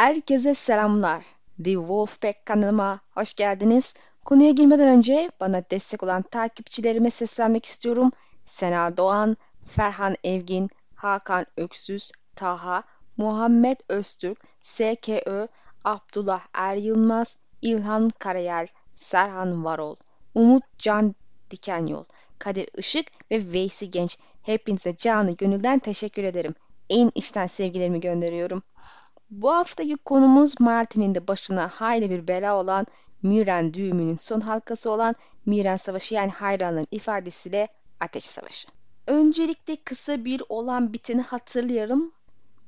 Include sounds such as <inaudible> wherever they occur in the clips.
Herkese selamlar. The Wolfpack kanalıma hoş geldiniz. Konuya girmeden önce bana destek olan takipçilerime seslenmek istiyorum. Sena Doğan, Ferhan Evgin, Hakan Öksüz, Taha, Muhammed Öztürk, SKÖ, Abdullah Er Yılmaz, İlhan Karayel, Serhan Varol, Umut Can Dikenyol, Kadir Işık ve Veysi Genç. Hepinize canı gönülden teşekkür ederim. En içten sevgilerimi gönderiyorum. Bu haftaki konumuz Martin'in de başına hayli bir bela olan Miren düğümünün son halkası olan Miren Savaşı yani hayranlığın ifadesiyle Ateş Savaşı. Öncelikle kısa bir olan biteni hatırlayalım.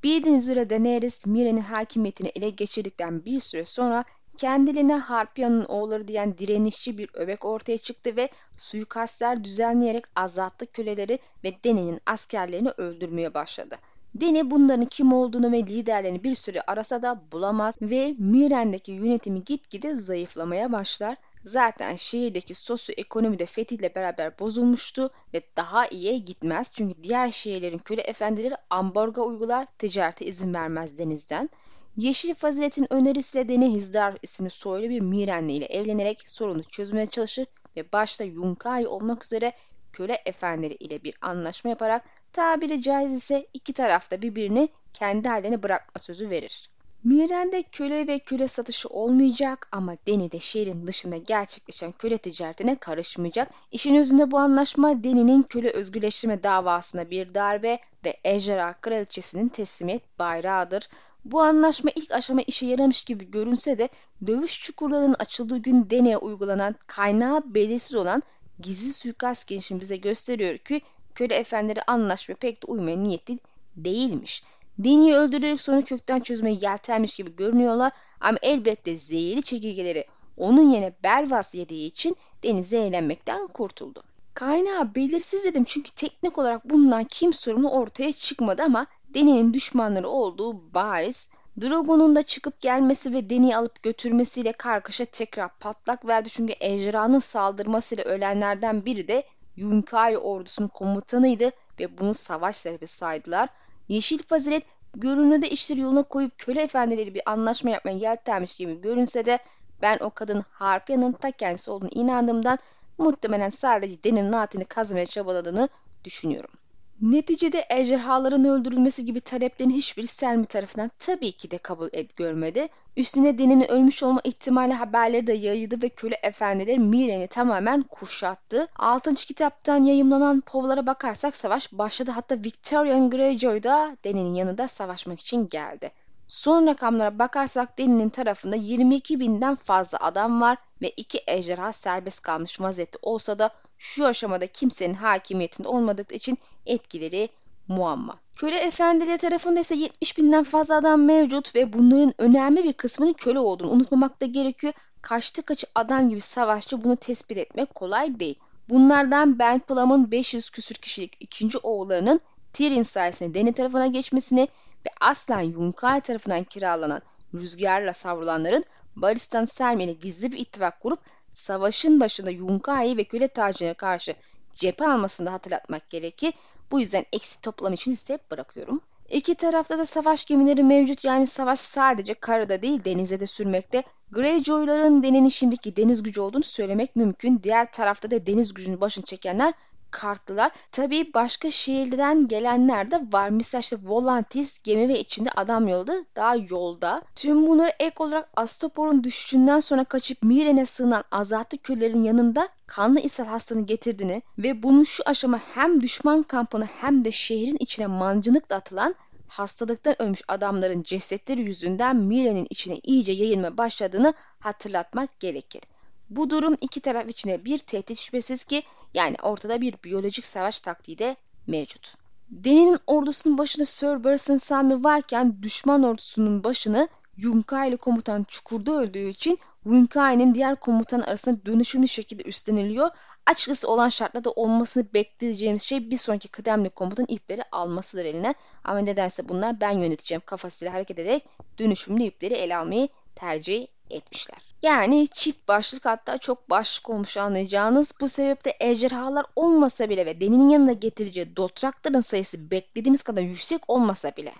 Bildiğiniz üzere Daenerys Miren'in hakimiyetini ele geçirdikten bir süre sonra kendilerine Harpya'nın oğulları diyen direnişçi bir öbek ortaya çıktı ve suikastler düzenleyerek azatlı köleleri ve Dany'nin askerlerini öldürmeye başladı. Deni bunların kim olduğunu ve liderlerini bir süre arasa da bulamaz ve Miren'deki yönetimi gitgide zayıflamaya başlar. Zaten şehirdeki sosyoekonomi de fetihle beraber bozulmuştu ve daha iyiye gitmez. Çünkü diğer şehirlerin köle efendileri ambargo uygular, ticarete izin vermez denizden. Yeşil Fazilet'in önerisiyle Deni Hizdar isimli soylu bir Mirenli ile evlenerek sorunu çözmeye çalışır ve başta Yunkai olmak üzere köle efendileri ile bir anlaşma yaparak tabiri caiz ise iki tarafta birbirini kendi haline bırakma sözü verir. Miren'de köle ve köle satışı olmayacak ama Deni de şehrin dışında gerçekleşen köle ticaretine karışmayacak. İşin özünde bu anlaşma Deni'nin köle özgürleştirme davasına bir darbe ve Ejderha Kraliçesi'nin teslimiyet bayrağıdır. Bu anlaşma ilk aşama işe yaramış gibi görünse de dövüş çukurlarının açıldığı gün Deni'ye uygulanan kaynağı belirsiz olan gizli suikast girişimi bize gösteriyor ki köle efendileri anlaşma pek de uymaya niyetli değilmiş. Deni'yi öldürerek sonu kökten çözmeye yeltenmiş gibi görünüyorlar ama elbette zehirli çekirgeleri onun yerine Belvas yediği için Deni zehirlenmekten kurtuldu. Kaynağı belirsiz dedim çünkü teknik olarak bundan kim sorumlu ortaya çıkmadı ama Deni'nin düşmanları olduğu bariz. Drogon'un da çıkıp gelmesi ve Deni'yi alıp götürmesiyle kargaşa tekrar patlak verdi çünkü ejderhanın saldırmasıyla ölenlerden biri de Yunkai ordusunun komutanıydı ve bunu savaş sebebi saydılar. Yeşil Fazilet görünürde işleri yoluna koyup köle efendileri bir anlaşma yapmaya yeltenmiş gibi görünse de ben o kadın Harpya'nın ta kendisi olduğunu inandığımdan muhtemelen sadece Deni'nin naatini kazmaya çabaladığını düşünüyorum. Neticede ejderhaların öldürülmesi gibi taleplerin hiçbiri Selmi tarafından tabii ki de kabul et görmedi. Üstüne Deni'nin ölmüş olma ihtimali haberleri de yayıldı ve köle efendileri Miren'i tamamen kuşattı. 6. kitaptan yayımlanan povlara bakarsak savaş başladı. Hatta Victorian Greyjoy da Deni'nin yanında savaşmak için geldi. Son rakamlara bakarsak Deni'nin tarafında 22 binden fazla adam var ve iki ejderha serbest kalmış vaziyette olsa da şu aşamada kimsenin hakimiyetinde olmadığı için etkileri muamma. Köle efendileri tarafında ise 70 binden fazla adam mevcut ve bunların önemli bir kısmının köle olduğunu unutmamak da gerekiyor. Kaçtı kaçı adam gibi savaşçı bunu tespit etmek kolay değil. Bunlardan Ben Plum'un 500 küsür kişilik ikinci oğullarının Tyrion sayesinde Dany tarafına geçmesini ve aslen Yunkai tarafından kiralanan rüzgarla savrulanların Baristan Selmy ile gizli bir ittifak kurup savaşın başında Yunkai ve köle tacına karşı cephe almasını da hatırlatmak gerekir. Bu yüzden eksi toplam için ise bırakıyorum. İki tarafta da savaş gemileri mevcut yani savaş sadece karada değil denizde de sürmekte. Greyjoy'ların Deni'nin şimdiki deniz gücü olduğunu söylemek mümkün. Diğer tarafta da deniz gücünü başını çekenler kartlılar. Tabii başka şehirden gelenler de var. Mesela işte Volantis gemi ve içinde adam yolda daha yolda. Tüm bunları ek olarak Astapor'un düşüşünden sonra kaçıp Miren'e sığınan azatlı köylerin yanında kanlı ishal hastanı getirdiğini ve bunun şu aşama hem düşman kampına hem de şehrin içine mancınıkla atılan hastalıktan ölmüş adamların cesetleri yüzünden Mire'nin içine iyice yayılma başladığını hatırlatmak gerekir. Bu durum iki taraf içine bir tehdit şüphesiz ki yani ortada bir biyolojik savaş taktiği de mevcut. Deni'nin ordusunun başında Sir Barristan Selmy varken düşman ordusunun başını Yunkai komutan çukurda öldüğü için Yunkai'nin diğer komutan arasında dönüşümlü şekilde üstleniliyor. Açıkçası olan şartlarda olmasını bekleyeceğimiz şey bir sonraki kıdemli komutan ipleri almasıdır eline. Ama nedense bunlar ben yöneteceğim kafasıyla hareket ederek dönüşümlü ipleri ele almayı tercih etmişler. Yani çift başlık hatta çok başlık olmuş anlayacağınız. Bu sebeple ejderhalar olmasa bile ve deninin yanına getireceği dotrakların sayısı beklediğimiz kadar yüksek olmasa bile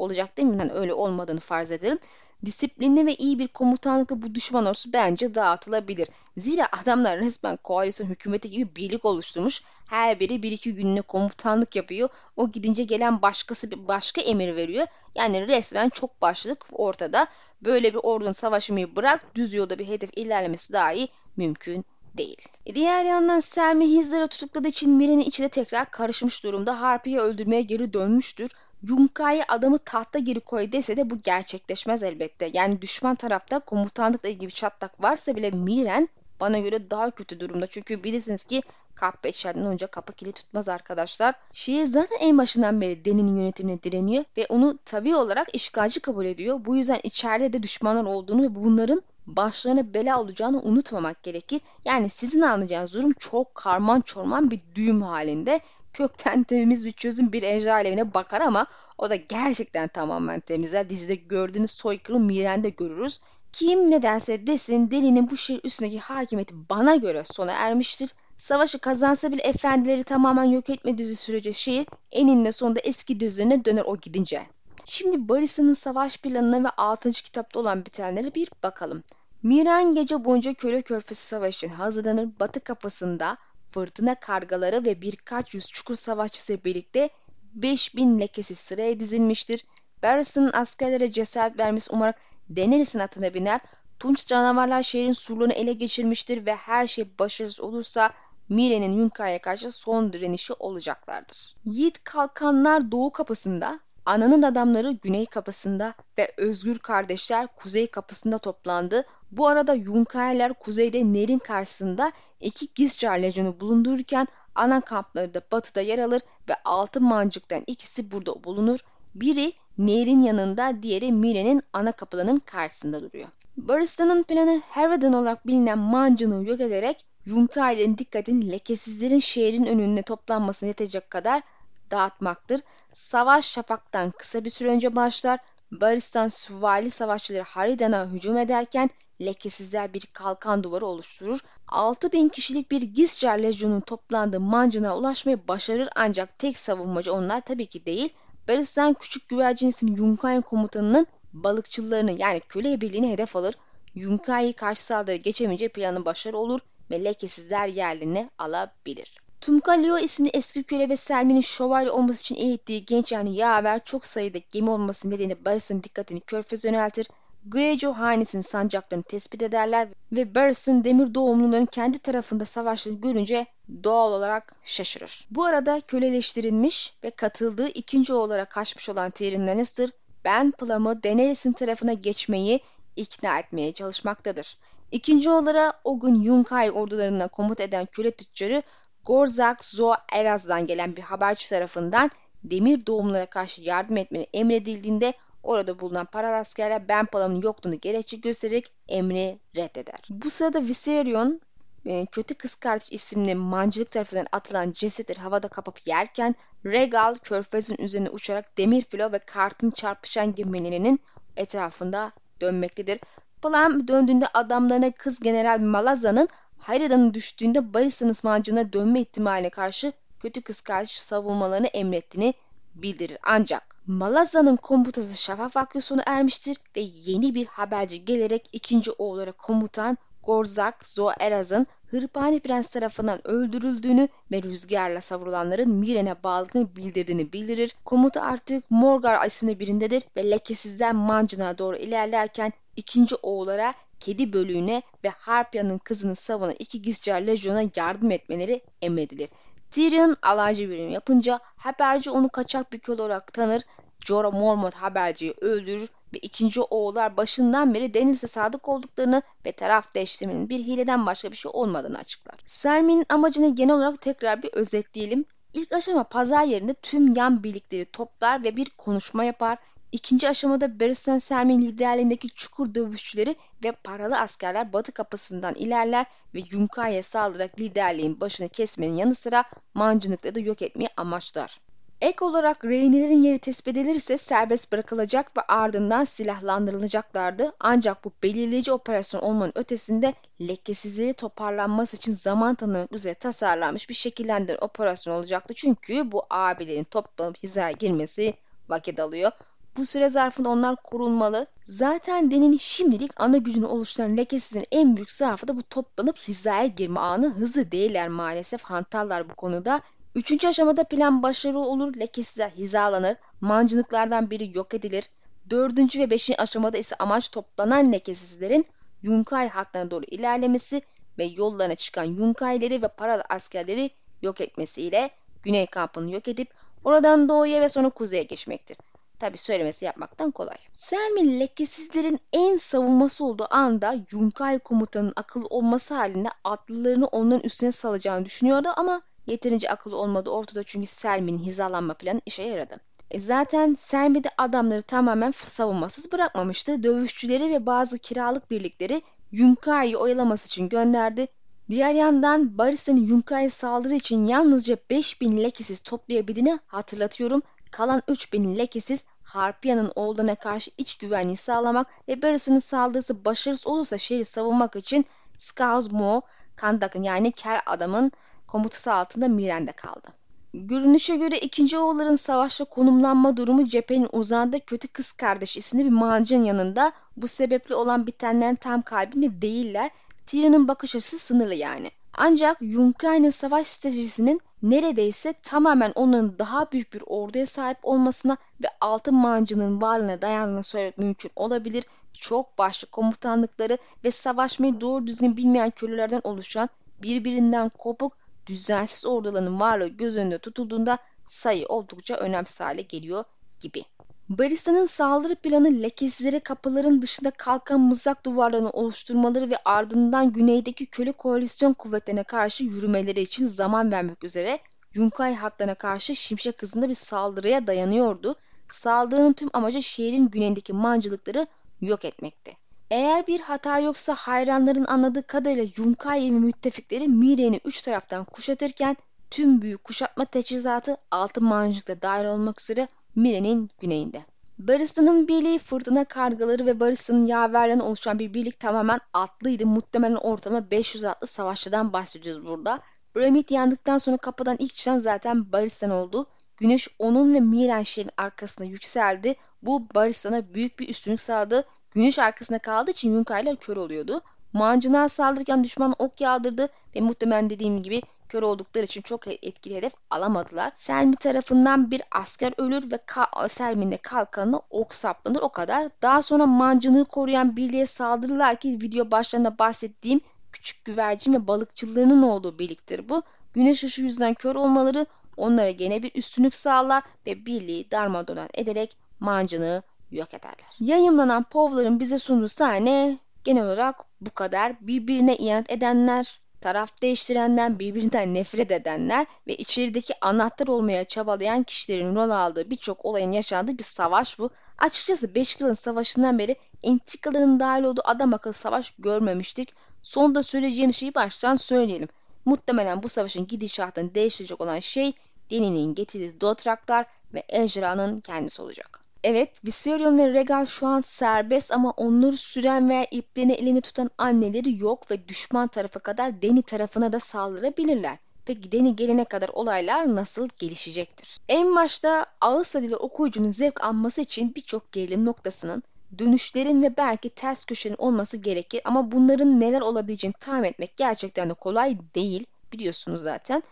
olacak değil mi? Yani öyle olmadığını farz edelim. Disiplinli ve iyi bir komutanlıkla bu düşman ordusu bence dağıtılabilir. Zira adamlar resmen koalisyon hükümeti gibi birlik oluşturmuş. Her biri bir iki gününe komutanlık yapıyor. O gidince gelen başkası bir başka emir veriyor. Yani resmen çok başlık ortada. Böyle bir ordunun savaşmayı bırak düz yolda bir hedef ilerlemesi dahi mümkün değil. E diğer yandan Selmi Hizdar'ı tutukladığı için Mire'nin içine tekrar karışmış durumda. Harpi'yi öldürmeye geri dönmüştür. Yunkai adamı tahta geri koy dese de bu gerçekleşmez elbette. Yani düşman tarafta komutanlıkla ilgili çatlak varsa bile Miren bana göre daha kötü durumda. Çünkü bilirsiniz ki kahpe içeriden olunca kapı kilit tutmaz arkadaşlar. Şehir zaten en başından beri Deni'nin yönetimine direniyor ve onu tabi olarak işgalci kabul ediyor. Bu yüzden içeride de düşmanlar olduğunu ve bunların başlarına bela olacağını unutmamak gerekir. Yani sizin anlayacağınız durum çok karman çorman bir düğüm halinde. Kökten temiz bir çözüm bir ejderha evine bakar ama o da gerçekten tamamen temizler. Dizide gördüğünüz soykırım Miren'de görürüz. Kim ne derse desin delinin bu şehir üstündeki hakimiyeti bana göre sona ermiştir. Savaşı kazansa bile efendileri tamamen yok etmediği sürece şehir eninde sonunda eski düzenine döner o gidince. Şimdi Barıs'ın savaş planına ve 6. kitapta olan bitenlere bir bakalım. Miran gece boyunca Köle Körfezi Savaşı hazırlanır. Batı kafasında fırtına kargaları ve birkaç yüz çukur savaşçısı birlikte 5000 lekesi sıraya dizilmiştir. Barris'in askerlere cesaret vermesi umarak Daenerys'in atına biner. Tunç canavarlar şehrin surlarını ele geçirmiştir ve her şey başarısız olursa Mire'nin Yunka'ya karşı son direnişi olacaklardır. Yiğit kalkanlar doğu kapısında, ananın adamları güney kapısında ve özgür kardeşler kuzey kapısında toplandı. Bu arada Yunkailer kuzeyde Ner'in karşısında iki Gizcar lejyonu bulundururken ana kampları da batıda yer alır ve altı mancıktan ikisi burada bulunur. Biri Nehir'in yanında, diğeri Mire'nin ana kapılarının karşısında duruyor. Barista'nın planı Harridan olarak bilinen mancını yok ederek Yunkailerin dikkatini lekesizlerin şehrin önünde toplanmasına yetecek kadar dağıtmaktır. Savaş şafaktan kısa bir süre önce başlar. Baristan süvari savaşçıları Haridan'a hücum ederken lekesizler bir kalkan duvarı oluşturur. 6000 kişilik bir Gizcar lejyonun toplandığı Mancın'a ulaşmayı başarır ancak tek savunmacı onlar tabii ki değil. Baristan küçük güvercin isimli Yunkai komutanının balıkçılarını yani köle birliğini hedef alır. Yunkai'yi karşı saldırı geçemeyince planı başarı olur ve lekesizler yerlerini alabilir. Tumkalio isimli eski köle ve Selmi'nin şövalye olması için eğittiği genç yani yaver çok sayıda gemi olması nedeniyle Barris'in dikkatini körfez yöneltir. Greyjoy hanesinin sancaklarını tespit ederler ve Barris'in demir doğumluların kendi tarafında savaştığını görünce doğal olarak şaşırır. Bu arada köleleştirilmiş ve katıldığı ikinci olarak kaçmış olan Tyrion Lannister, Ben Plum'u Daenerys'in tarafına geçmeyi ikna etmeye çalışmaktadır. İkinci olarak Ogun Yunkai ordularına komut eden köle tüccarı Gorzak Zo Eraz'dan gelen bir haberci tarafından demir doğumlara karşı yardım etmeni emredildiğinde orada bulunan paralı askerler Ben Palam'ın yokluğunu gerekçe göstererek emri reddeder. Bu sırada Viserion e, kötü kız kardeş isimli mancılık tarafından atılan cesetleri havada kapıp yerken Regal körfezin üzerine uçarak demir filo ve kartın çarpışan gemilerinin etrafında dönmektedir. Palam döndüğünde adamlarına kız General Malazan'ın Hayradan'ın düştüğünde Barisa'nın ısmancına dönme ihtimaline karşı kötü kız kardeş savunmalarını emrettiğini bildirir. Ancak Malazan'ın komutası şafak vakti sona ermiştir ve yeni bir haberci gelerek ikinci oğulları komutan Gorzak Zoeraz'ın Hırpani Prens tarafından öldürüldüğünü ve rüzgarla savrulanların Miren'e bağlılığını bildirdiğini bildirir. Komuta artık Morgar isimli birindedir ve lekesizden Mancın'a doğru ilerlerken ikinci oğullara kedi bölüğüne ve Harpya'nın kızını savunan iki Gizcar lejyona yardım etmeleri emredilir. Tyrion alaycı bir yapınca haberci onu kaçak bir köle olarak tanır. Jorah Mormont haberciyi öldürür ve ikinci oğullar başından beri Deniz'e sadık olduklarını ve taraf değiştirmenin bir hileden başka bir şey olmadığını açıklar. Selmin'in amacını genel olarak tekrar bir özetleyelim. İlk aşama pazar yerinde tüm yan birlikleri toplar ve bir konuşma yapar. İkinci aşamada Barristan Selmin liderliğindeki çukur dövüşçüleri ve paralı askerler batı kapısından ilerler ve Yunkai'ye saldırarak liderliğin başını kesmenin yanı sıra mancınıkları da yok etmeyi amaçlar. Ek olarak rehinelerin yeri tespit edilirse serbest bırakılacak ve ardından silahlandırılacaklardı. Ancak bu belirleyici operasyon olmanın ötesinde lekesizliği toparlanması için zaman tanımak üzere tasarlanmış bir şekillendirme operasyon olacaktı. Çünkü bu abilerin toplanıp hizaya girmesi vakit alıyor. Bu süre zarfında onlar korunmalı. Zaten Den'in şimdilik ana gücünü oluşturan lekesizin en büyük zaafı da bu toplanıp hizaya girme anı. Hızlı değiller maalesef. Hantallar bu konuda. Üçüncü aşamada plan başarılı olur. Lekesizler hizalanır. Mancınıklardan biri yok edilir. Dördüncü ve beşinci aşamada ise amaç toplanan lekesizlerin Yunkai hatlarına doğru ilerlemesi ve yollarına çıkan Yunkaileri ve paralı askerleri yok etmesiyle Güney kampını yok edip oradan doğuya ve sonra kuzeye geçmektir. Tabi söylemesi yapmaktan kolay. Selmi lekesizlerin en savunması olduğu anda Yunkai komutanın akıllı olması halinde atlılarını onların üstüne salacağını düşünüyordu ama yeterince akıllı olmadığı ortada çünkü Selmi'nin hizalanma planı işe yaradı. E zaten Selmi de adamları tamamen savunmasız bırakmamıştı. Dövüşçüleri ve bazı kiralık birlikleri Yunkai'yi oyalaması için gönderdi. Diğer yandan Barış'ın Yunkai'ye saldırı için yalnızca 5000 lekesiz toplayabildiğini hatırlatıyorum. Kalan 3000 lekesiz Harpiya'nın oğluna karşı iç güvenliği sağlamak ve Barış'ın saldırısı başarısız olursa şehri savunmak için Skazmo, Kandak'ın yani Kel adamın komutası altında Miren'de kaldı. Görünüşe göre ikinci oğulların savaşta konumlanma durumu cephenin uzağında kötü kız kardeş isimli bir mancın yanında. Bu sebeple olan bitenlerin tam kalbinde değiller. Tyrion'un bakış açısı sınırlı yani. Ancak Yunkai'nin savaş stratejisinin neredeyse tamamen onların daha büyük bir orduya sahip olmasına ve altın mancının varlığına dayandığını söylemek mümkün olabilir. Çok başlı komutanlıkları ve savaşmayı doğru düzgün bilmeyen köylülerden oluşan birbirinden kopuk düzensiz orduların varlığı göz önünde tutulduğunda sayı oldukça önemsiz hale geliyor gibi. Barista'nın saldırı planı lekesizlere kapıların dışında kalkan mızrak duvarlarını oluşturmaları ve ardından güneydeki köle koalisyon kuvvetlerine karşı yürümeleri için zaman vermek üzere Yunkay hatlarına karşı Şimşek hızında bir saldırıya dayanıyordu. Saldırının tüm amacı şehrin güneyindeki mancılıkları yok etmekti. Eğer bir hata yoksa hayranların anladığı kadarıyla Yunkai ve müttefikleri Mire'ni üç taraftan kuşatırken tüm büyük kuşatma teçhizatı altın mancınıkta dahil olmak üzere Mire'nin güneyinde. Barista'nın birliği fırtına kargaları ve Barista'nın yaverlerinden oluşan bir birlik tamamen atlıydı. Muhtemelen ortalama 500 atlı savaşçıdan bahsediyoruz burada. Bramit yandıktan sonra kapıdan ilk çıkan zaten Baristan oldu. Güneş onun ve Miren şehrin arkasında yükseldi. Bu Baristan'a büyük bir üstünlük sağladı. Güneş arkasında kaldığı için Yunkaylar kör oluyordu. Mancınığa saldırırken düşman ok yağdırdı ve muhtemelen dediğim gibi kör oldukları için çok etkili hedef alamadılar. Selmi tarafından bir asker ölür ve ka- Selmi'nin de kalkanına ok saplanır o kadar. Daha sonra mancınığı koruyan birliğe saldırırlar ki video başlarında bahsettiğim küçük güvercin ve balıkçılarının olduğu birliktir bu. Güneş ışığı yüzünden kör olmaları onlara gene bir üstünlük sağlar ve birliği darmadağın ederek mancınığı yok ederler. Yayınlanan Povlar'ın bize sunduğu sahne genel olarak bu kadar. Birbirine ihanet edenler, taraf değiştirenler, birbirinden nefret edenler ve içerideki anahtar olmaya çabalayan kişilerin rol aldığı birçok olayın yaşandığı bir savaş bu. Açıkçası 5 yılın savaşından beri entikaların dahil olduğu adam akıllı savaş görmemiştik. Sonunda söyleyeceğimiz şeyi baştan söyleyelim. Muhtemelen bu savaşın gidişatını değiştirecek olan şey Deni'nin getirdiği Dothraklar ve Ejra'nın kendisi olacak. Evet, Viserion ve Regal şu an serbest ama onları süren veya iplerini elini tutan anneleri yok ve düşman tarafa kadar Deni tarafına da saldırabilirler. Peki Deni gelene kadar olaylar nasıl gelişecektir? En başta ağız tadıyla okuyucunun zevk alması için birçok gerilim noktasının, dönüşlerin ve belki ters köşenin olması gerekir ama bunların neler olabileceğini tahmin etmek gerçekten de kolay değil biliyorsunuz zaten.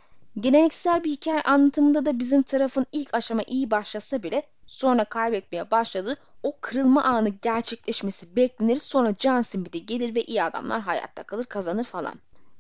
Geleneksel bir hikaye anlatımında da bizim tarafın ilk aşama iyi başlasa bile sonra kaybetmeye başladı. O kırılma anı gerçekleşmesi beklenir. Sonra John Smith'e gelir ve iyi adamlar hayatta kalır kazanır falan.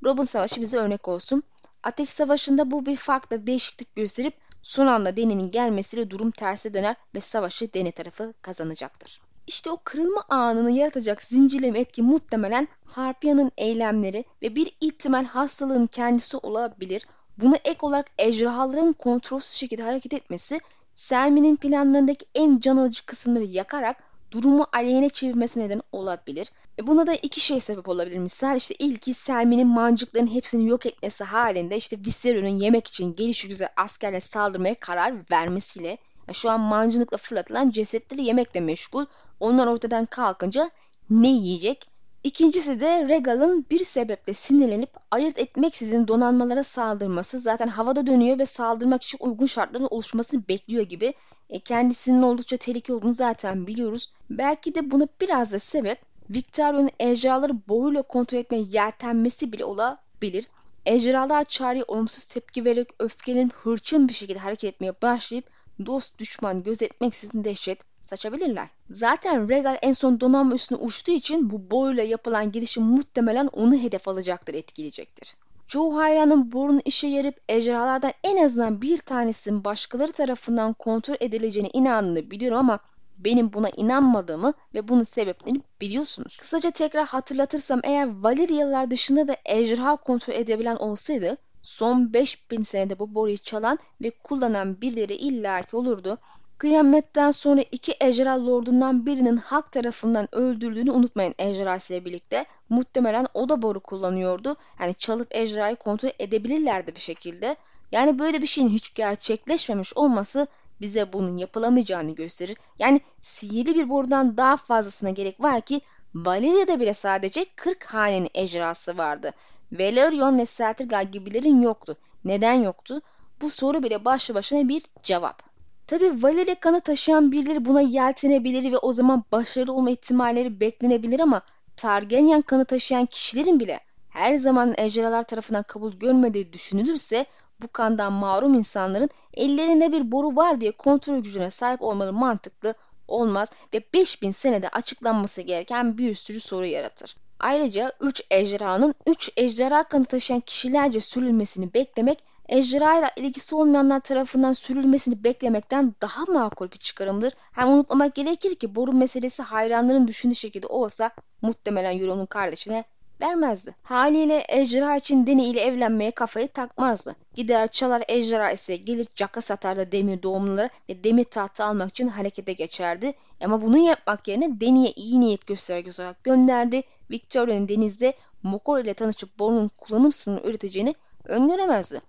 Robin Savaşı bize örnek olsun. Ateş Savaşı'nda bu bir farklı değişiklik gösterip son anda Deni'nin gelmesiyle durum terse döner ve savaşı Deni tarafı kazanacaktır. İşte o kırılma anını yaratacak zincirleme etki muhtemelen Harpya'nın eylemleri ve bir ihtimal hastalığın kendisi olabilir. Buna ek olarak ejderhaların kontrolsüz şekilde hareket etmesi Selmi'nin planlarındaki en can alıcı kısımları yakarak durumu aleyhine çevirmesi neden olabilir. E buna da iki şey sebep olabilir. Misal işte ilki Selmi'nin mancıkların hepsini yok etmesi halinde işte Viserion'un yemek için gelişi güzel askerle saldırmaya karar vermesiyle yani şu an mancınıkla fırlatılan cesetleri yemekle meşgul. Onlar ortadan kalkınca ne yiyecek İkincisi de Regal'ın bir sebeple sinirlenip ayırt etmeksizin donanmalara saldırması zaten havada dönüyor ve saldırmak için uygun şartların oluşmasını bekliyor gibi. E, kendisinin oldukça tehlikeli olduğunu zaten biliyoruz. Belki de buna biraz da sebep Victorio'nun ejderhaları boruyla kontrol etmeye yeltenmesi bile olabilir. Ejderhalar çağrıya olumsuz tepki vererek öfkelenip hırçın bir şekilde hareket etmeye başlayıp dost düşman gözetmeksizin dehşet saçabilirler. Zaten Regal en son donanma üstüne uçtuğu için bu boyla yapılan girişim muhtemelen onu hedef alacaktır, etkileyecektir. Çoğu hayranın borunun işe yarayıp ejderhalardan en azından bir tanesinin başkaları tarafından kontrol edileceğine inandığını biliyorum ama benim buna inanmadığımı ve bunun sebeplerini biliyorsunuz. Kısaca tekrar hatırlatırsam eğer Valyriyalılar dışında da ejderha kontrol edebilen olsaydı son 5000 senede bu boruyu çalan ve kullanan birileri illaki olurdu. Kıyametten sonra iki ejderha lordundan birinin Hak tarafından öldürdüğünü unutmayın ejderhası ile birlikte. Muhtemelen o da boru kullanıyordu. Yani çalıp ejderhayı kontrol edebilirlerdi bir şekilde. Yani böyle bir şeyin hiç gerçekleşmemiş olması bize bunun yapılamayacağını gösterir. Yani sihirli bir borudan daha fazlasına gerek var ki Valeria'da bile sadece 40 hanenin ejderhası vardı. Velaryon ve Seltirgal gibilerin yoktu. Neden yoktu? Bu soru bile başlı başına bir cevap. Tabi Valeria kanı taşıyan birileri buna yeltenebilir ve o zaman başarılı olma ihtimalleri beklenebilir ama Targaryen kanı taşıyan kişilerin bile her zaman ejderhalar tarafından kabul görmediği düşünülürse bu kandan mahrum insanların ellerinde bir boru var diye kontrol gücüne sahip olmaları mantıklı olmaz ve 5000 senede açıklanması gereken bir sürü soru yaratır. Ayrıca 3 ejderhanın 3 ejderha kanı taşıyan kişilerce sürülmesini beklemek ejderha ile ilgisi olmayanlar tarafından sürülmesini beklemekten daha makul bir çıkarımdır. Hem unutmamak gerekir ki boru meselesi hayranların düşündüğü şekilde olsa muhtemelen Euron'un kardeşine vermezdi. Haliyle ejderha için Deni ile evlenmeye kafayı takmazdı. Gider çalar ejderha ise gelir caka satardı demir doğumlulara ve demir tahtı almak için harekete geçerdi. Ama bunu yapmak yerine Deni'ye iyi niyet göstergesi olarak gönderdi. Victoria'nın denizde Mokor ile tanışıp borunun kullanım sırrını üreteceğini öngöremezdi.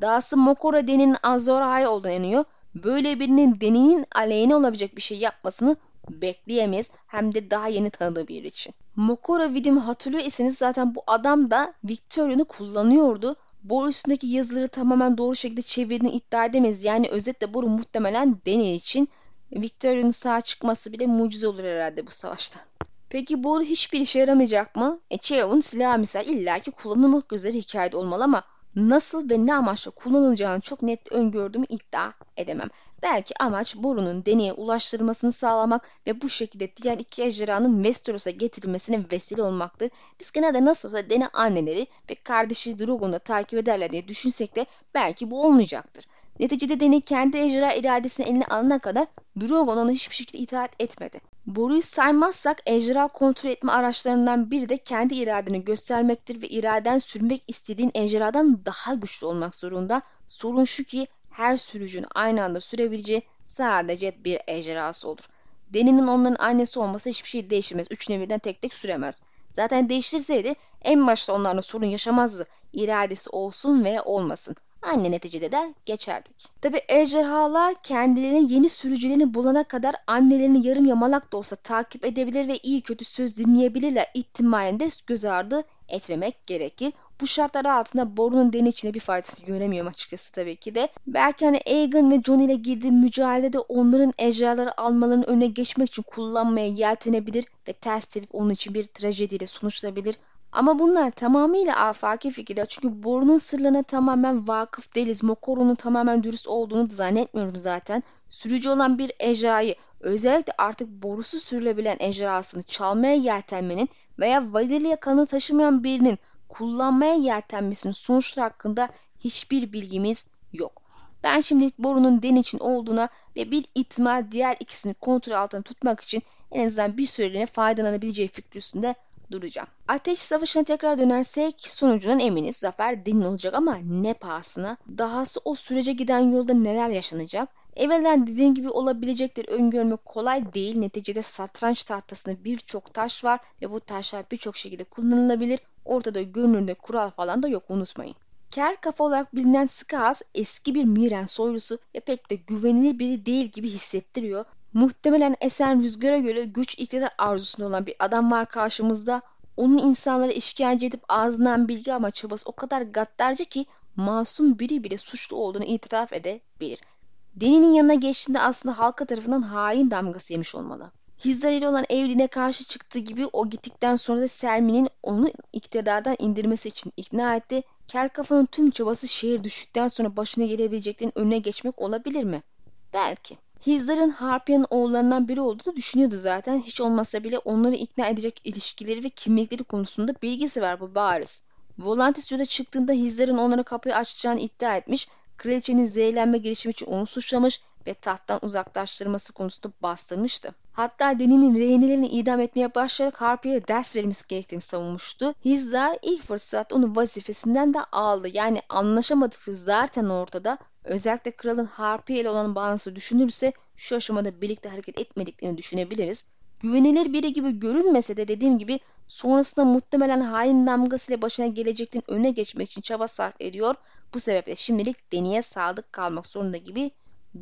Dahası Mokora Deni'nin Azora'ya olduğunu inanıyor. Böyle birinin Deni'nin aleyhine olabilecek bir şey yapmasını bekleyemeyiz. Hem de daha yeni tanıdığı bir için. Mokora videomu hatırlıyor iseniz zaten bu adam da Victoria'nı kullanıyordu. Boru üstündeki yazıları tamamen doğru şekilde çevirdiğini iddia edemeyiz. Yani özetle boru muhtemelen Deni için. Victoria'nın sağ çıkması bile mucize olur herhalde bu savaşta. Peki boru hiçbir işe yaramayacak mı? E Cheov'un silahı misal illaki kullanılmak üzere hikayede olmalı ama nasıl ve ne amaçla kullanılacağını çok net öngördüğümü iddia edemem. Belki amaç borunun deneye ulaştırılmasını sağlamak ve bu şekilde diğer iki ejderhanın Westeros'a getirilmesine vesile olmaktır. Biz genelde nasıl olsa dene anneleri ve kardeşi Drogon'u takip ederler diye düşünsek de belki bu olmayacaktır. Neticede Dany kendi ejderha iradesini eline alana kadar Drogon ona hiçbir şekilde itaat etmedi. Boruyu saymazsak ejderha kontrol etme araçlarından biri de kendi iradeni göstermektir ve iraden sürmek istediğin ejderhadan daha güçlü olmak zorunda. Sorun şu ki her sürücünün aynı anda sürebileceği sadece bir ejderhası olur. Deni'nin onların annesi olması hiçbir şey değişmez. Üç nevirden tek tek süremez. Zaten değiştirseydi en başta onlarla sorun yaşamazdı. İradesi olsun ve olmasın anne neticede der geçerdik. Tabi ejderhalar kendilerine yeni sürücülerini bulana kadar annelerini yarım yamalak da olsa takip edebilir ve iyi kötü söz dinleyebilirler ihtimalinde göz ardı etmemek gerekir. Bu şartlar altında Borun'un deni içine bir faydası göremiyorum açıkçası tabii ki de. Belki hani Aegon ve Jon ile girdiği mücadelede onların ejderhaları almalarının önüne geçmek için kullanmaya yeltenebilir ve ters tepip onun için bir trajediyle sonuçlanabilir. Ama bunlar tamamıyla afaki fikirler. Çünkü borunun sırlarına tamamen vakıf değiliz. Mokoro'nun tamamen dürüst olduğunu da zannetmiyorum zaten. Sürücü olan bir ejderhayı özellikle artık borusu sürülebilen ejderhasını çalmaya yeltenmenin veya Valilia kanı taşımayan birinin kullanmaya yeltenmesinin sonuçları hakkında hiçbir bilgimiz yok. Ben şimdilik borunun den için olduğuna ve bir ihtimal diğer ikisini kontrol altında tutmak için en azından bir süreliğine faydalanabileceği fikri duracağım. Ateş savaşına tekrar dönersek sonucundan eminiz. Zafer din olacak ama ne pahasına? Dahası o sürece giden yolda neler yaşanacak? Evvelden dediğim gibi olabilecektir öngörmek kolay değil. Neticede satranç tahtasında birçok taş var ve bu taşlar birçok şekilde kullanılabilir. Ortada görünürde kural falan da yok unutmayın. Kel kafa olarak bilinen Skaz eski bir Miren soylusu ve pek de güvenilir biri değil gibi hissettiriyor. Muhtemelen esen rüzgara göre güç iktidar arzusunda olan bir adam var karşımızda. Onun insanlara işkence edip ağzından bilgi ama çabası o kadar gaddarca ki masum biri bile suçlu olduğunu itiraf edebilir. Deni'nin yanına geçtiğinde aslında halka tarafından hain damgası yemiş olmalı. Hizar ile olan evliliğine karşı çıktığı gibi o gittikten sonra da Selmi'nin onu iktidardan indirmesi için ikna etti. Kel kafanın tüm çabası şehir düştükten sonra başına gelebileceklerin önüne geçmek olabilir mi? Belki. Hizdar'ın Harpia'nın oğullarından biri olduğunu düşünüyordu zaten. Hiç olmazsa bile onları ikna edecek ilişkileri ve kimlikleri konusunda bilgisi var bu bariz. Volantis çıktığında Hizdar'ın onlara kapıyı açacağını iddia etmiş, kraliçenin zehirlenme girişimi için onu suçlamış ve tahttan uzaklaştırması konusunda bastırmıştı. Hatta Deni'nin rehinelerini idam etmeye başlayarak Harpia'ya ders verilmesi gerektiğini savunmuştu. Hizdar ilk fırsat onu vazifesinden de aldı. Yani anlaşamadıkları zaten ortada. Özellikle kralın Harpia ile olan bağlantısı düşünülürse şu aşamada birlikte hareket etmediklerini düşünebiliriz. Güvenilir biri gibi görünmese de dediğim gibi sonrasında muhtemelen hain damgasıyla başına geleceklerin önüne geçmek için çaba sarf ediyor. Bu sebeple şimdilik Deni'ye sadık kalmak zorunda gibi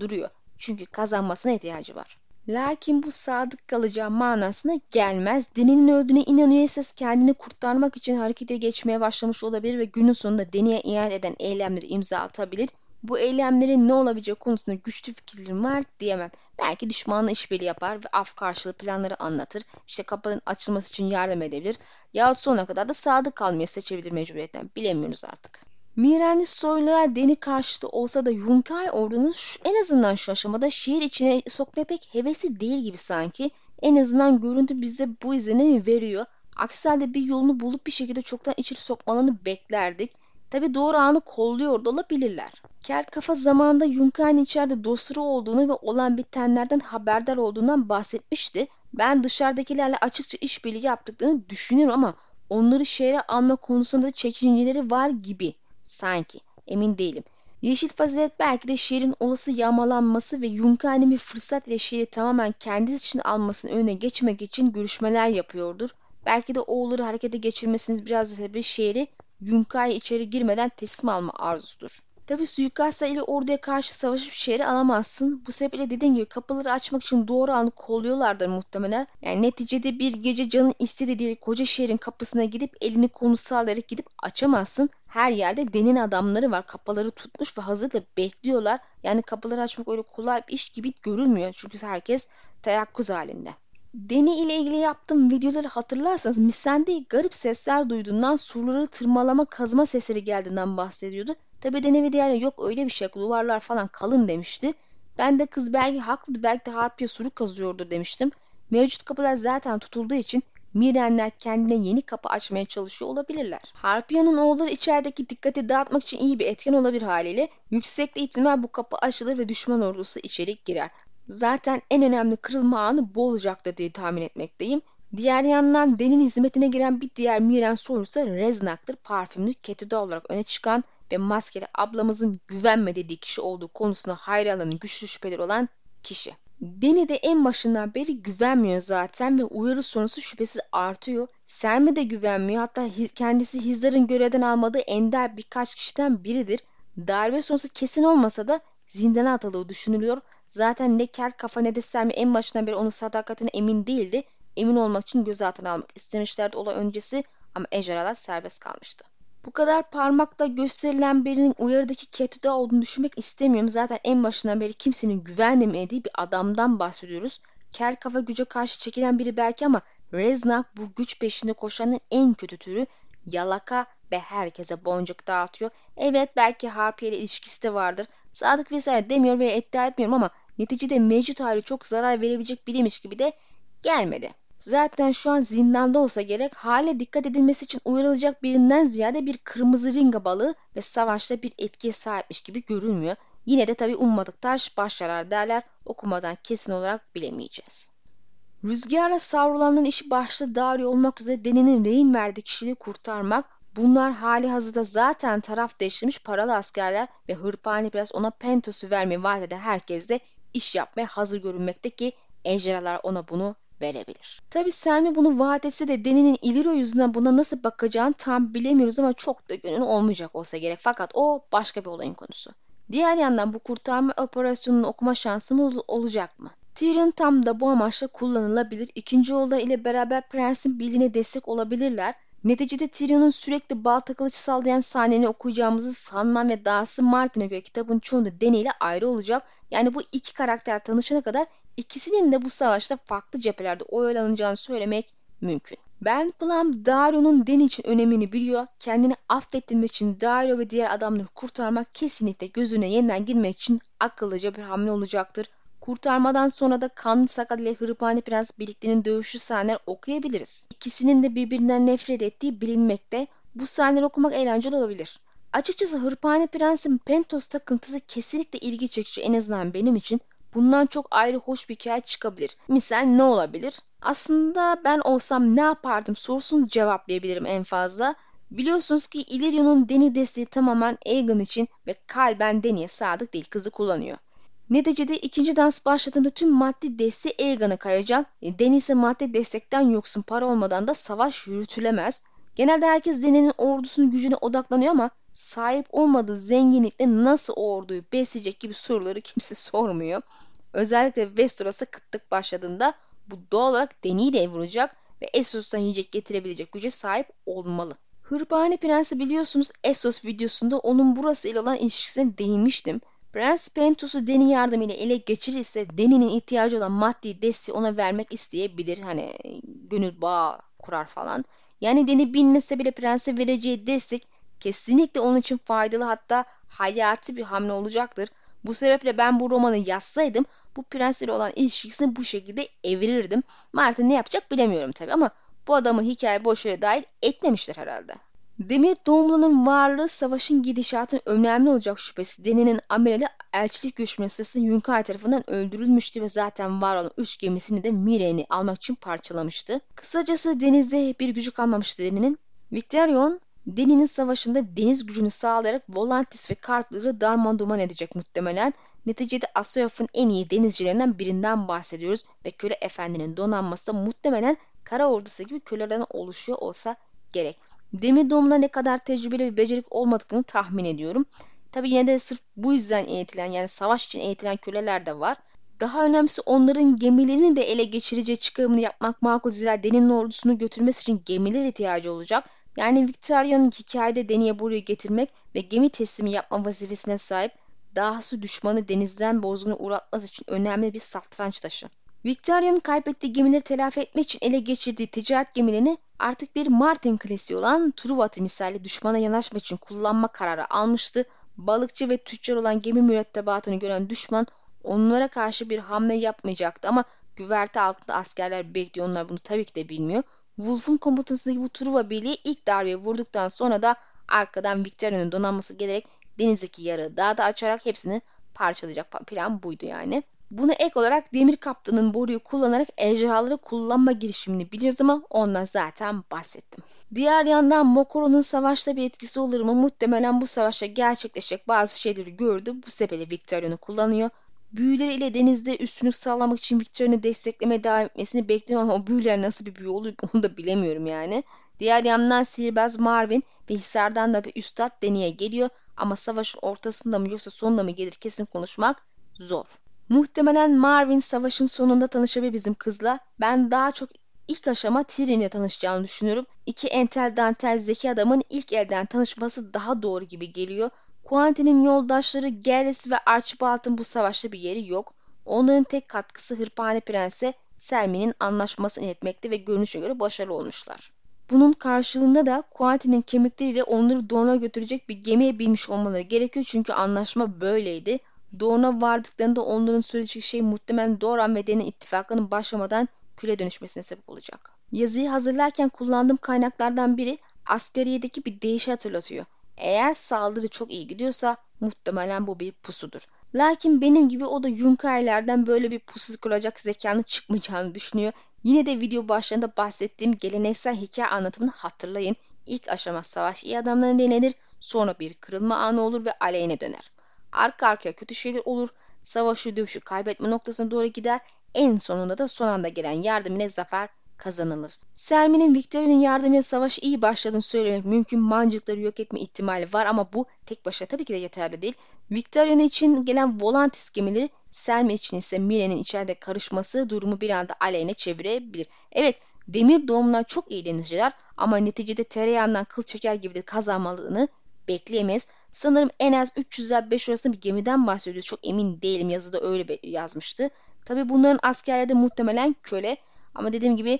duruyor. Çünkü kazanmasına ihtiyacı var. Lakin bu sadık kalacağı manasına gelmez. Deni'nin öldüğüne inanıyor kendini kurtarmak için harekete geçmeye başlamış olabilir ve günün sonunda Deni'ye iade eden eylemleri imza atabilir. Bu eylemlerin ne olabileceği konusunda güçlü fikirlerim var diyemem. Belki düşmanla işbirliği yapar ve af karşılığı planları anlatır. İşte kapının açılması için yardım edebilir. Yahut sonuna kadar da sadık kalmayı seçebilir mecburiyetten. Bilemiyoruz artık. Mirenli soylular deni karşıtı olsa da Yunkay ordunun şu, en azından şu aşamada şehir içine sokmaya pek hevesi değil gibi sanki. En azından görüntü bize bu izlenimi veriyor. Aksi halde bir yolunu bulup bir şekilde çoktan içeri sokmalarını beklerdik. Tabi doğru anı kolluyor da olabilirler. Kel kafa zamanında Yunkay'ın içeride dostları olduğunu ve olan bitenlerden haberdar olduğundan bahsetmişti. Ben dışarıdakilerle açıkça işbirliği yaptıklarını düşünüyorum ama onları şehre alma konusunda çekinceleri var gibi. Sanki. Emin değilim. Yeşil fazilet belki de şehrin olası yağmalanması ve Yunkay'ın bir fırsat ile şehri tamamen kendisi için almasının önüne geçmek için görüşmeler yapıyordur. Belki de oğulları harekete geçirmesiniz biraz da bir şehri Yunkay içeri girmeden teslim alma arzusudur. Tabi suikastla ile orduya karşı savaşıp şehri alamazsın. Bu sebeple dediğim gibi kapıları açmak için doğru anı kolluyorlardır muhtemelen. Yani neticede bir gece canın istediği koca şehrin kapısına gidip elini konu sağlayarak gidip açamazsın. Her yerde denin adamları var. Kapıları tutmuş ve hazır da bekliyorlar. Yani kapıları açmak öyle kolay bir iş gibi görülmüyor. Çünkü herkes teyakkuz halinde. Deni ile ilgili yaptığım videoları hatırlarsanız Missende garip sesler duyduğundan surları tırmalama kazma sesleri geldiğinden bahsediyordu. Tabi Deni diğer yok öyle bir şey duvarlar falan kalın demişti. Ben de kız belki haklı belki de harpiye suru kazıyordur demiştim. Mevcut kapılar zaten tutulduğu için Mirenler kendine yeni kapı açmaya çalışıyor olabilirler. Harpiya'nın oğulları içerideki dikkati dağıtmak için iyi bir etken olabilir haliyle. Yüksek ihtimal bu kapı açılır ve düşman ordusu içeri girer. Zaten en önemli kırılma anı bu olacaktır diye tahmin etmekteyim. Diğer yandan Den'in hizmetine giren bir diğer Miren sorusu Reznak'tır. Parfümlü Ketida olarak öne çıkan ve maskeli ablamızın güvenme dediği kişi olduğu konusunda hayranların güçlü şüpheleri olan kişi. Deni de en başından beri güvenmiyor zaten ve uyarı sonrası şüphesi artıyor. Selmi de güvenmiyor hatta kendisi Hizdar'ın görevden almadığı ender birkaç kişiden biridir. Darbe sonrası kesin olmasa da zindana atıldığı düşünülüyor. Zaten ne kel kafa ne de Selmi en başından beri onun sadakatine emin değildi. Emin olmak için gözaltına almak istemişlerdi olay öncesi ama ejderhalar serbest kalmıştı. Bu kadar parmakla gösterilen birinin uyarıdaki Ketu'da olduğunu düşünmek istemiyorum. Zaten en başından beri kimsenin güvenmediği bir adamdan bahsediyoruz. Kel kafa güce karşı çekilen biri belki ama Reznak bu güç peşinde koşanın en kötü türü. Yalaka ve herkese boncuk dağıtıyor. Evet belki Harpiye ile ilişkisi de vardır. Sadık vesaire demiyor ve iddia etmiyorum ama neticede mevcut hali çok zarar verebilecek biriymiş gibi de gelmedi. Zaten şu an zindanda olsa gerek hale dikkat edilmesi için uyarılacak birinden ziyade bir kırmızı ringa balığı ve savaşta bir etkiye sahipmiş gibi görünmüyor. Yine de tabi ummadık taş başlar derler okumadan kesin olarak bilemeyeceğiz. Rüzgarla savrulanın işi başta Dario olmak üzere Deni'nin rehin verdiği kişiyi kurtarmak Bunlar hali hazırda zaten taraf değiştirmiş paralı askerler ve hırpani biraz ona pentosu vermeyi vaat eden herkes de iş yapmaya hazır görünmekte ki ejderhalar ona bunu verebilir. Tabi Selmi bunu vaat etse de Deni'nin İliro yüzünden buna nasıl bakacağını tam bilemiyoruz ama çok da gönül olmayacak olsa gerek. Fakat o başka bir olayın konusu. Diğer yandan bu kurtarma operasyonunu okuma şansım olacak mı? Tyrion tam da bu amaçla kullanılabilir. İkinci yolda ile beraber prensin birliğine destek olabilirler. Neticede Tyrion'un sürekli balta kılıç sallayan sahneni okuyacağımızı sanmam ve dahası Martin'e göre kitabın çoğunda Dany ile ayrı olacak. Yani bu iki karakter tanışana kadar ikisinin de bu savaşta farklı cephelerde oyalanacağını söylemek mümkün. Ben Plum Dario'nun Dany için önemini biliyor. Kendini affettirmek için Dario ve diğer adamları kurtarmak kesinlikle gözüne yeniden girmek için akıllıca bir hamle olacaktır. Kurtarmadan sonra da kanlı sakat ile hırpani prens birliklerinin dövüşü sahneler okuyabiliriz. İkisinin de birbirinden nefret ettiği bilinmekte. Bu sahneleri okumak eğlenceli olabilir. Açıkçası hırpani prensin Pentos takıntısı kesinlikle ilgi çekici en azından benim için. Bundan çok ayrı hoş bir hikaye çıkabilir. Misal ne olabilir? Aslında ben olsam ne yapardım sorusunu cevaplayabilirim en fazla. Biliyorsunuz ki Illyrio'nun Deni desteği tamamen Aegon için ve kalben Deni'ye sadık değil kızı kullanıyor. Neticede ikinci dans başladığında tüm maddi desteği Aegon'a kayacak. E, Deni ise maddi destekten yoksun para olmadan da savaş yürütülemez. Genelde herkes Deni'nin ordusunun gücüne odaklanıyor ama sahip olmadığı zenginlikle nasıl orduyu besleyecek gibi soruları <laughs> kimse sormuyor. Özellikle Westeros'a kıtlık başladığında bu doğal olarak Deni'yi de vuracak ve Essos'tan yiyecek getirebilecek güce sahip olmalı. Hırpani Prensi biliyorsunuz Essos videosunda onun burası ile olan ilişkisine değinmiştim. Prens Pentos'u Deni yardımıyla ele geçirirse Deni'nin ihtiyacı olan maddi desteği ona vermek isteyebilir. Hani gönül bağ kurar falan. Yani Deni bilmese bile prense vereceği destek kesinlikle onun için faydalı hatta hayati bir hamle olacaktır. Bu sebeple ben bu romanı yazsaydım bu prensle olan ilişkisini bu şekilde evirirdim. Martin ne yapacak bilemiyorum tabi ama bu adamı hikaye boşluğa dahil etmemişler herhalde. Demir doğumlunun varlığı savaşın gidişatının önemli olacak şüphesi. Deni'nin amirali elçilik görüşmesi sırasında Yunkay tarafından öldürülmüştü ve zaten var olan üç gemisini de Mire'ni almak için parçalamıştı. Kısacası denizde bir gücü kalmamıştı Deni'nin. Victorion Deni'nin savaşında deniz gücünü sağlayarak Volantis ve Kartları darman duman edecek muhtemelen. Neticede Asoyaf'ın en iyi denizcilerinden birinden bahsediyoruz ve köle efendinin donanması da muhtemelen kara ordusu gibi kölelerden oluşuyor olsa gerek. Demir doğumuna ne kadar tecrübeli ve becerik olmadıklarını tahmin ediyorum. Tabi yine de sırf bu yüzden eğitilen yani savaş için eğitilen köleler de var. Daha önemlisi onların gemilerini de ele geçireceği çıkarımını yapmak makul zira Deni'nin ordusunu götürmesi için gemiler ihtiyacı olacak. Yani Victoria'nın hikayede Deni'ye buraya getirmek ve gemi teslimi yapma vazifesine sahip dahası düşmanı denizden bozguna uğratması için önemli bir satranç taşı. Victoria'nın kaybettiği gemileri telafi etmek için ele geçirdiği ticaret gemilerini artık bir Martin klasiği olan Truva misali düşmana yanaşmak için kullanma kararı almıştı. Balıkçı ve tüccar olan gemi mürettebatını gören düşman onlara karşı bir hamle yapmayacaktı ama güverte altında askerler bekliyor. Onlar bunu tabii ki de bilmiyor. Wolf'un komutasındaki bu Truva birliği ilk darbeyi vurduktan sonra da arkadan Victoria'nın donanması gelerek denizdeki yarığı daha da açarak hepsini parçalayacak plan buydu yani. Buna ek olarak Demir Kaptan'ın boruyu kullanarak ejderhaları kullanma girişimini biliyoruz ama ondan zaten bahsettim. Diğer yandan Mokoro'nun savaşta bir etkisi olur mu? Muhtemelen bu savaşta gerçekleşecek bazı şeyleri gördü. Bu sebeple Victorion'u kullanıyor. Büyüleri ile denizde üstünlük sağlamak için Victorion'u desteklemeye devam etmesini bekliyorum ama o büyüler nasıl bir büyü olur onu da bilemiyorum yani. Diğer yandan sihirbaz Marvin ve Hisar'dan da bir üstad Deni'ye geliyor ama savaşın ortasında mı yoksa sonunda mı gelir kesin konuşmak zor. Muhtemelen Marvin savaşın sonunda tanışabilir bizim kızla. Ben daha çok ilk aşama Tyrion'le tanışacağını düşünüyorum. İki entel dantel zeki adamın ilk elden tanışması daha doğru gibi geliyor. Quentin'in yoldaşları Gerris ve Archibald'ın bu savaşta bir yeri yok. Onların tek katkısı Hırpani Prens'e Selmin'in anlaşmasını iletmekte ve görünüşe göre başarılı olmuşlar. Bunun karşılığında da Quentin'in kemikleriyle onları Dorne'a götürecek bir gemiye binmiş olmaları gerekiyor çünkü anlaşma böyleydi. Dorne'a vardıklarında onların söyleyecek şey muhtemelen Doran ve Dany ittifakının başlamadan küle dönüşmesine sebep olacak. Yazıyı hazırlarken kullandığım kaynaklardan biri askeriyedeki bir değişi hatırlatıyor. Eğer saldırı çok iyi gidiyorsa muhtemelen bu bir pusudur. Lakin benim gibi o da Yunkaylardan böyle bir pusu kuracak zekanın çıkmayacağını düşünüyor. Yine de video başlarında bahsettiğim geleneksel hikaye anlatımını hatırlayın. İlk aşama savaş iyi adamların elenir, sonra bir kırılma anı olur ve aleyhine döner. Arka arkaya kötü şeyler olur, savaşı dövüşü kaybetme noktasına doğru gider, en sonunda da son anda gelen yardım ile zafer kazanılır. Selmi'nin Victoria'nın yardımıyla savaşı iyi başladığını söylemek mümkün. Mancılıkları yok etme ihtimali var ama bu tek başına tabii ki de yeterli değil. Victoria'nın için gelen Volantis gemileri Selmi için ise Mire'nin içeride karışması durumu bir anda aleyhine çevirebilir. Evet demir doğumlar çok iyi denizciler ama neticede tereyağından kıl çeker gibi de kazanmalığını bekleyemeyiz. Sanırım en az 300 ile 500 arasında bir gemiden bahsediyoruz. Çok emin değilim yazıda öyle yazmıştı. Tabi bunların askerleri muhtemelen köle. Ama dediğim gibi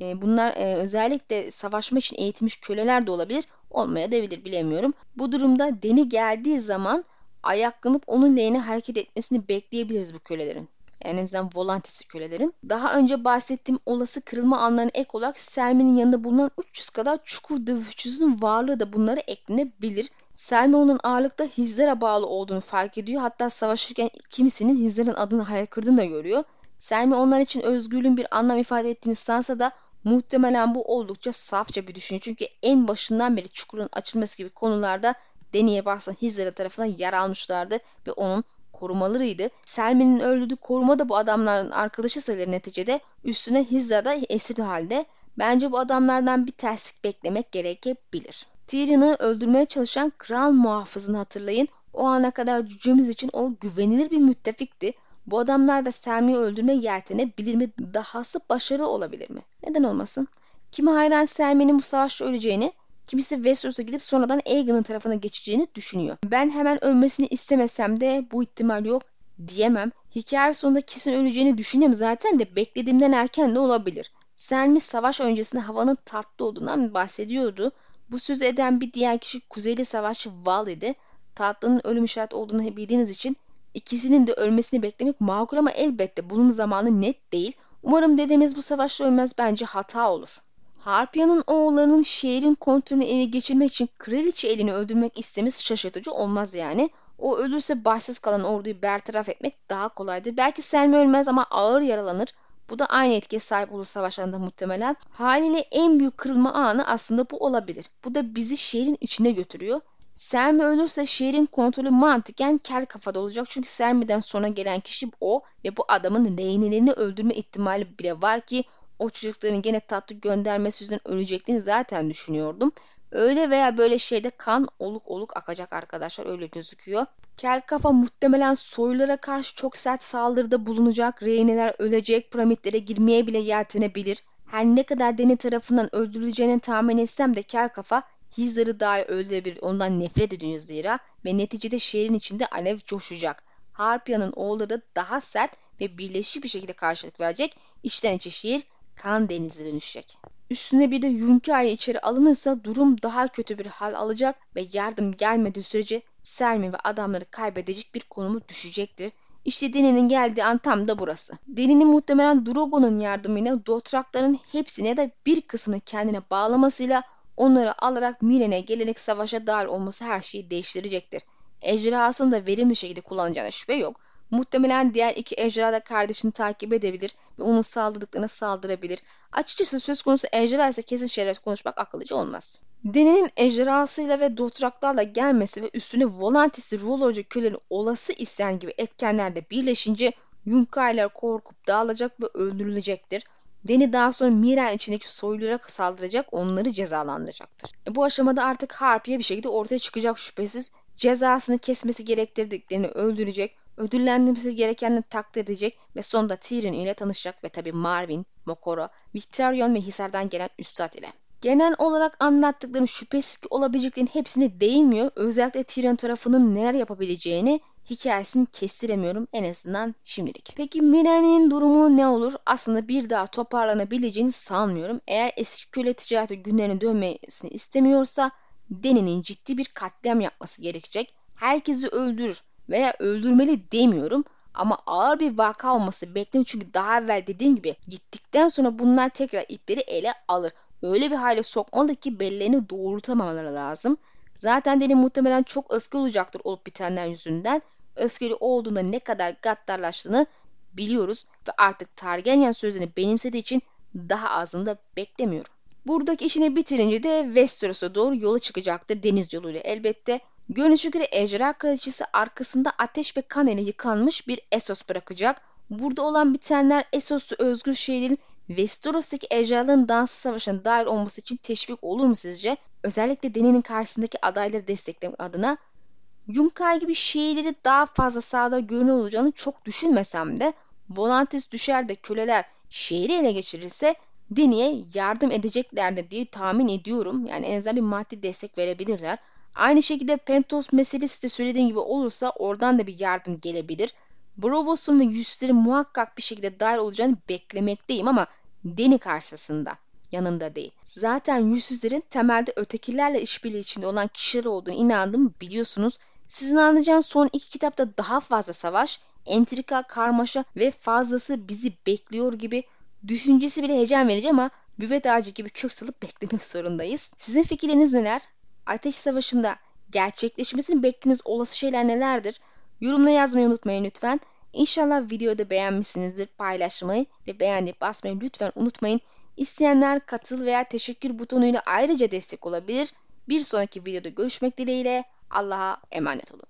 e, bunlar e, özellikle savaşma için eğitilmiş köleler de olabilir. Olmaya da bilir bilemiyorum. Bu durumda Deni geldiği zaman ayaklanıp onun lehine hareket etmesini bekleyebiliriz bu kölelerin en azından volantisi kölelerin. Daha önce bahsettiğim olası kırılma anlarına ek olarak Selmi'nin yanında bulunan 300 kadar çukur dövüşçüsünün varlığı da bunlara eklenebilir. Selmi onun ağırlıkta Hizler'e bağlı olduğunu fark ediyor. Hatta savaşırken kimisinin Hizler'in adını haykırdığını da görüyor. Selmi onlar için özgürlüğün bir anlam ifade ettiğini sansa da muhtemelen bu oldukça safça bir düşünce. Çünkü en başından beri çukurun açılması gibi konularda Deni'ye baksan Hizler'e tarafından yer almışlardı ve onun korumalarıydı. Selmi'nin öldürdüğü koruma da bu adamların arkadaşı sayılır neticede. Üstüne Hizra da esir halde. Bence bu adamlardan bir terslik beklemek gerekebilir. Tyrion'u öldürmeye çalışan kral muhafızını hatırlayın. O ana kadar cücemiz için o güvenilir bir müttefikti. Bu adamlar da Selmi'yi öldürmeye yeltenebilir mi? Dahası başarılı olabilir mi? Neden olmasın? Kimi hayran Selmi'nin bu savaşta öleceğini, Kimisi Westeros'a gidip sonradan Aegon'un tarafına geçeceğini düşünüyor. Ben hemen ölmesini istemesem de bu ihtimal yok diyemem. Hikaye sonunda kesin öleceğini düşünüyorum zaten de beklediğimden erken de olabilir. Selmi savaş öncesinde havanın tatlı olduğundan bahsediyordu. Bu söz eden bir diğer kişi Kuzeyli Savaşçı Val idi. Tatlının ölüm işareti olduğunu bildiğimiz için ikisinin de ölmesini beklemek makul ama elbette bunun zamanı net değil. Umarım dedemiz bu savaşta ölmez bence hata olur. Harpya'nın oğullarının şehrin kontrolünü ele geçirmek için kraliçe elini öldürmek istemesi şaşırtıcı olmaz yani. O ölürse başsız kalan orduyu bertaraf etmek daha kolaydır. Belki Selmi ölmez ama ağır yaralanır. Bu da aynı etkiye sahip olur savaşlarında muhtemelen. Haliyle en büyük kırılma anı aslında bu olabilir. Bu da bizi şehrin içine götürüyor. Selmi ölürse şehrin kontrolü mantıken kel kafada olacak. Çünkü Selmi'den sonra gelen kişi o ve bu adamın rehinelerini öldürme ihtimali bile var ki o çocukların gene tatlı göndermesi yüzünden öleceklerini zaten düşünüyordum. Öyle veya böyle şeyde kan oluk oluk akacak arkadaşlar öyle gözüküyor. Kel kafa muhtemelen soylulara karşı çok sert saldırıda bulunacak. Reyneler ölecek, piramitlere girmeye bile yeltenebilir. Her ne kadar Deni tarafından öldürüleceğini tahmin etsem de kel kafa Hizar'ı dahi öldürebilir. Ondan nefret ediyor zira ve neticede şehrin içinde alev coşacak. Harpya'nın oğulları da daha sert ve birleşik bir şekilde karşılık verecek. İçten içe şehir kan denizine dönüşecek. Üstüne bir de Yunkaya içeri alınırsa durum daha kötü bir hal alacak ve yardım gelmediği sürece Selmi ve adamları kaybedecek bir konumu düşecektir. İşte Deni'nin geldiği an tam da burası. Deni'nin muhtemelen Drogo'nun yardımıyla Dothrakların hepsine de bir kısmını kendine bağlamasıyla onları alarak Miren'e gelerek savaşa dahil olması her şeyi değiştirecektir. Ejderhasını da verimli şekilde kullanacağına şüphe yok. Muhtemelen diğer iki ejderha da kardeşini takip edebilir ve onun saldırdıklarına saldırabilir. Açıkçası söz konusu ejderha ise kesin şeyler konuşmak akıllıca olmaz. Denenin ejderhasıyla ve dotraklarla gelmesi ve üstüne volantisi rollocu kölelerin olası isyan gibi etkenler de birleşince Yunkaylar korkup dağılacak ve öldürülecektir. Deni daha sonra Miren içindeki soylulara saldıracak, onları cezalandıracaktır. E bu aşamada artık Harpiye bir şekilde ortaya çıkacak şüphesiz. Cezasını kesmesi gerektirdiklerini öldürecek, ödüllendirmesi gerekenini takdir edecek ve sonunda Tyrion ile tanışacak ve tabi Marvin, Mokoro, Victorion ve Hisar'dan gelen Üstad ile. Genel olarak anlattıklarım şüphesiz ki olabileceklerin hepsine değinmiyor. Özellikle Tyrion tarafının neler yapabileceğini hikayesini kestiremiyorum en azından şimdilik. Peki Mire'nin durumu ne olur? Aslında bir daha toparlanabileceğini sanmıyorum. Eğer eski köle ticareti günlerine dönmesini istemiyorsa Deni'nin ciddi bir katliam yapması gerekecek. Herkesi öldürür veya öldürmeli demiyorum ama ağır bir vaka olması bekleniyor çünkü daha evvel dediğim gibi gittikten sonra bunlar tekrar ipleri ele alır. Öyle bir hale sokmalı ki bellerini doğrultamamaları lazım. Zaten Deni muhtemelen çok öfke olacaktır olup bitenler yüzünden. Öfkeli olduğunda ne kadar gaddarlaştığını biliyoruz ve artık Targaryen sözünü benimsediği için daha azını da beklemiyorum. Buradaki işini bitirince de Westeros'a doğru yola çıkacaktır deniz yoluyla elbette. Görünüşe göre Ejderha Kraliçesi arkasında ateş ve kan ile yıkanmış bir Essos bırakacak. Burada olan bitenler Essos'u özgür şehrin Westeros'taki ejderhaların dansı savaşına dahil olması için teşvik olur mu sizce? Özellikle Dany'nin karşısındaki adayları desteklemek adına Yunkai gibi şeyleri daha fazla sağda görünür olacağını çok düşünmesem de Volantis düşer de köleler şehri ele geçirirse Deni'ye yardım edeceklerdir diye tahmin ediyorum. Yani en azından bir maddi destek verebilirler. Aynı şekilde Pentos meselesi de söylediğim gibi olursa oradan da bir yardım gelebilir. Brobos'un ve yüzlerin muhakkak bir şekilde dahil olacağını beklemekteyim ama Deni karşısında yanında değil. Zaten yüzsüzlerin temelde ötekilerle işbirliği içinde olan kişiler olduğunu inandığımı biliyorsunuz. Sizin anlayacağınız son iki kitapta daha fazla savaş, entrika, karmaşa ve fazlası bizi bekliyor gibi düşüncesi bile heyecan verici ama büvet ağacı gibi kök salıp beklemek zorundayız. Sizin fikirleriniz neler? Ateş Savaşı'nda gerçekleşmesini beklediğiniz olası şeyler nelerdir? Yorumla yazmayı unutmayın lütfen. İnşallah videoda beğenmişsinizdir. Paylaşmayı ve beğenip basmayı lütfen unutmayın. İsteyenler katıl veya teşekkür butonuyla ayrıca destek olabilir. Bir sonraki videoda görüşmek dileğiyle Allah'a emanet olun.